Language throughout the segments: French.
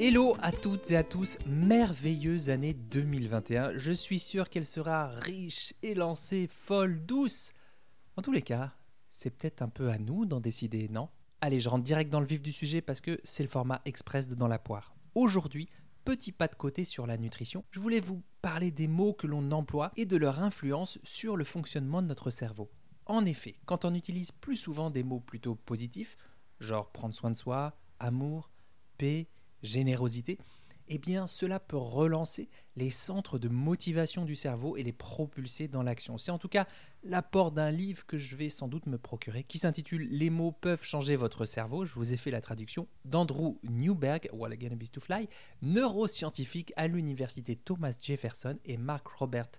Hello à toutes et à tous, merveilleuse année 2021. Je suis sûr qu'elle sera riche, élancée, folle, douce. En tous les cas, c'est peut-être un peu à nous d'en décider, non? Allez, je rentre direct dans le vif du sujet parce que c'est le format express de Dans la poire. Aujourd'hui, petit pas de côté sur la nutrition, je voulais vous parler des mots que l'on emploie et de leur influence sur le fonctionnement de notre cerveau. En effet, quand on utilise plus souvent des mots plutôt positifs, genre prendre soin de soi, amour, paix, générosité, eh bien cela peut relancer les centres de motivation du cerveau et les propulser dans l'action. C'est en tout cas l'apport d'un livre que je vais sans doute me procurer qui s'intitule Les mots peuvent changer votre cerveau. Je vous ai fait la traduction d'Andrew Newberg, What Again Beast to Fly, neuroscientifique à l'université Thomas Jefferson et Mark Robert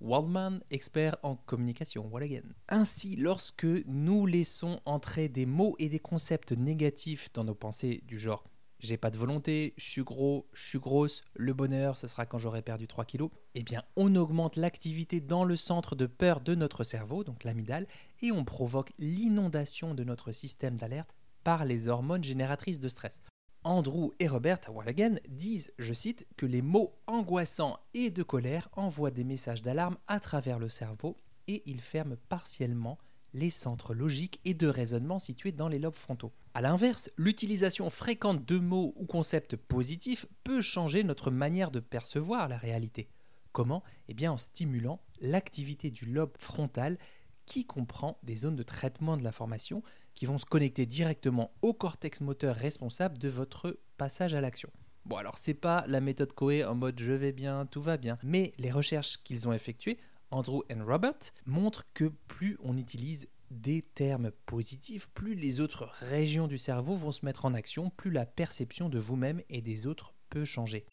Waldman, expert en communication. What again. Ainsi, lorsque nous laissons entrer des mots et des concepts négatifs dans nos pensées du genre j'ai pas de volonté, je suis gros, je suis grosse, le bonheur, ce sera quand j'aurai perdu 3 kilos, eh bien on augmente l'activité dans le centre de peur de notre cerveau, donc l'amygdale, et on provoque l'inondation de notre système d'alerte par les hormones génératrices de stress. Andrew et Robert Wallagan disent, je cite, que les mots angoissants et de colère envoient des messages d'alarme à travers le cerveau et ils ferment partiellement les centres logiques et de raisonnement situés dans les lobes frontaux. A l'inverse, l'utilisation fréquente de mots ou concepts positifs peut changer notre manière de percevoir la réalité. Comment? Eh bien en stimulant l'activité du lobe frontal qui comprend des zones de traitement de l'information qui vont se connecter directement au cortex moteur responsable de votre passage à l'action. Bon alors c'est pas la méthode Coe en mode je vais bien, tout va bien, mais les recherches qu'ils ont effectuées Andrew et Robert, montrent que plus on utilise des termes positifs, plus les autres régions du cerveau vont se mettre en action, plus la perception de vous-même et des autres peut changer.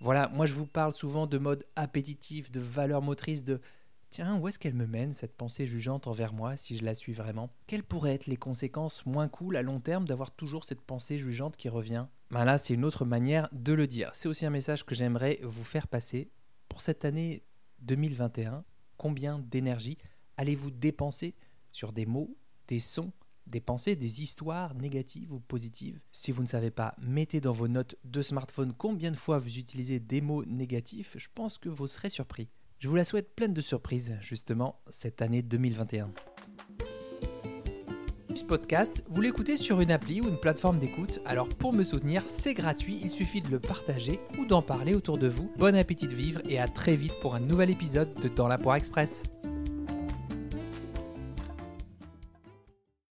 Voilà, moi je vous parle souvent de mode appétitif, de valeur motrice, de tiens, où est-ce qu'elle me mène cette pensée jugeante envers moi si je la suis vraiment? Quelles pourraient être les conséquences moins cool à long terme d'avoir toujours cette pensée jugeante qui revient? Ben Là, c'est une autre manière de le dire. C'est aussi un message que j'aimerais vous faire passer. Pour cette année 2021, combien d'énergie allez-vous dépenser sur des mots, des sons, des pensées, des histoires négatives ou positives? Si vous ne savez pas, mettez dans vos notes de smartphone combien de fois vous utilisez des mots négatifs, je pense que vous serez surpris. Je vous la souhaite pleine de surprises, justement, cette année 2021 podcast, vous l'écoutez sur une appli ou une plateforme d'écoute, alors pour me soutenir, c'est gratuit, il suffit de le partager ou d'en parler autour de vous. Bon appétit de vivre et à très vite pour un nouvel épisode de Dans la Poire Express.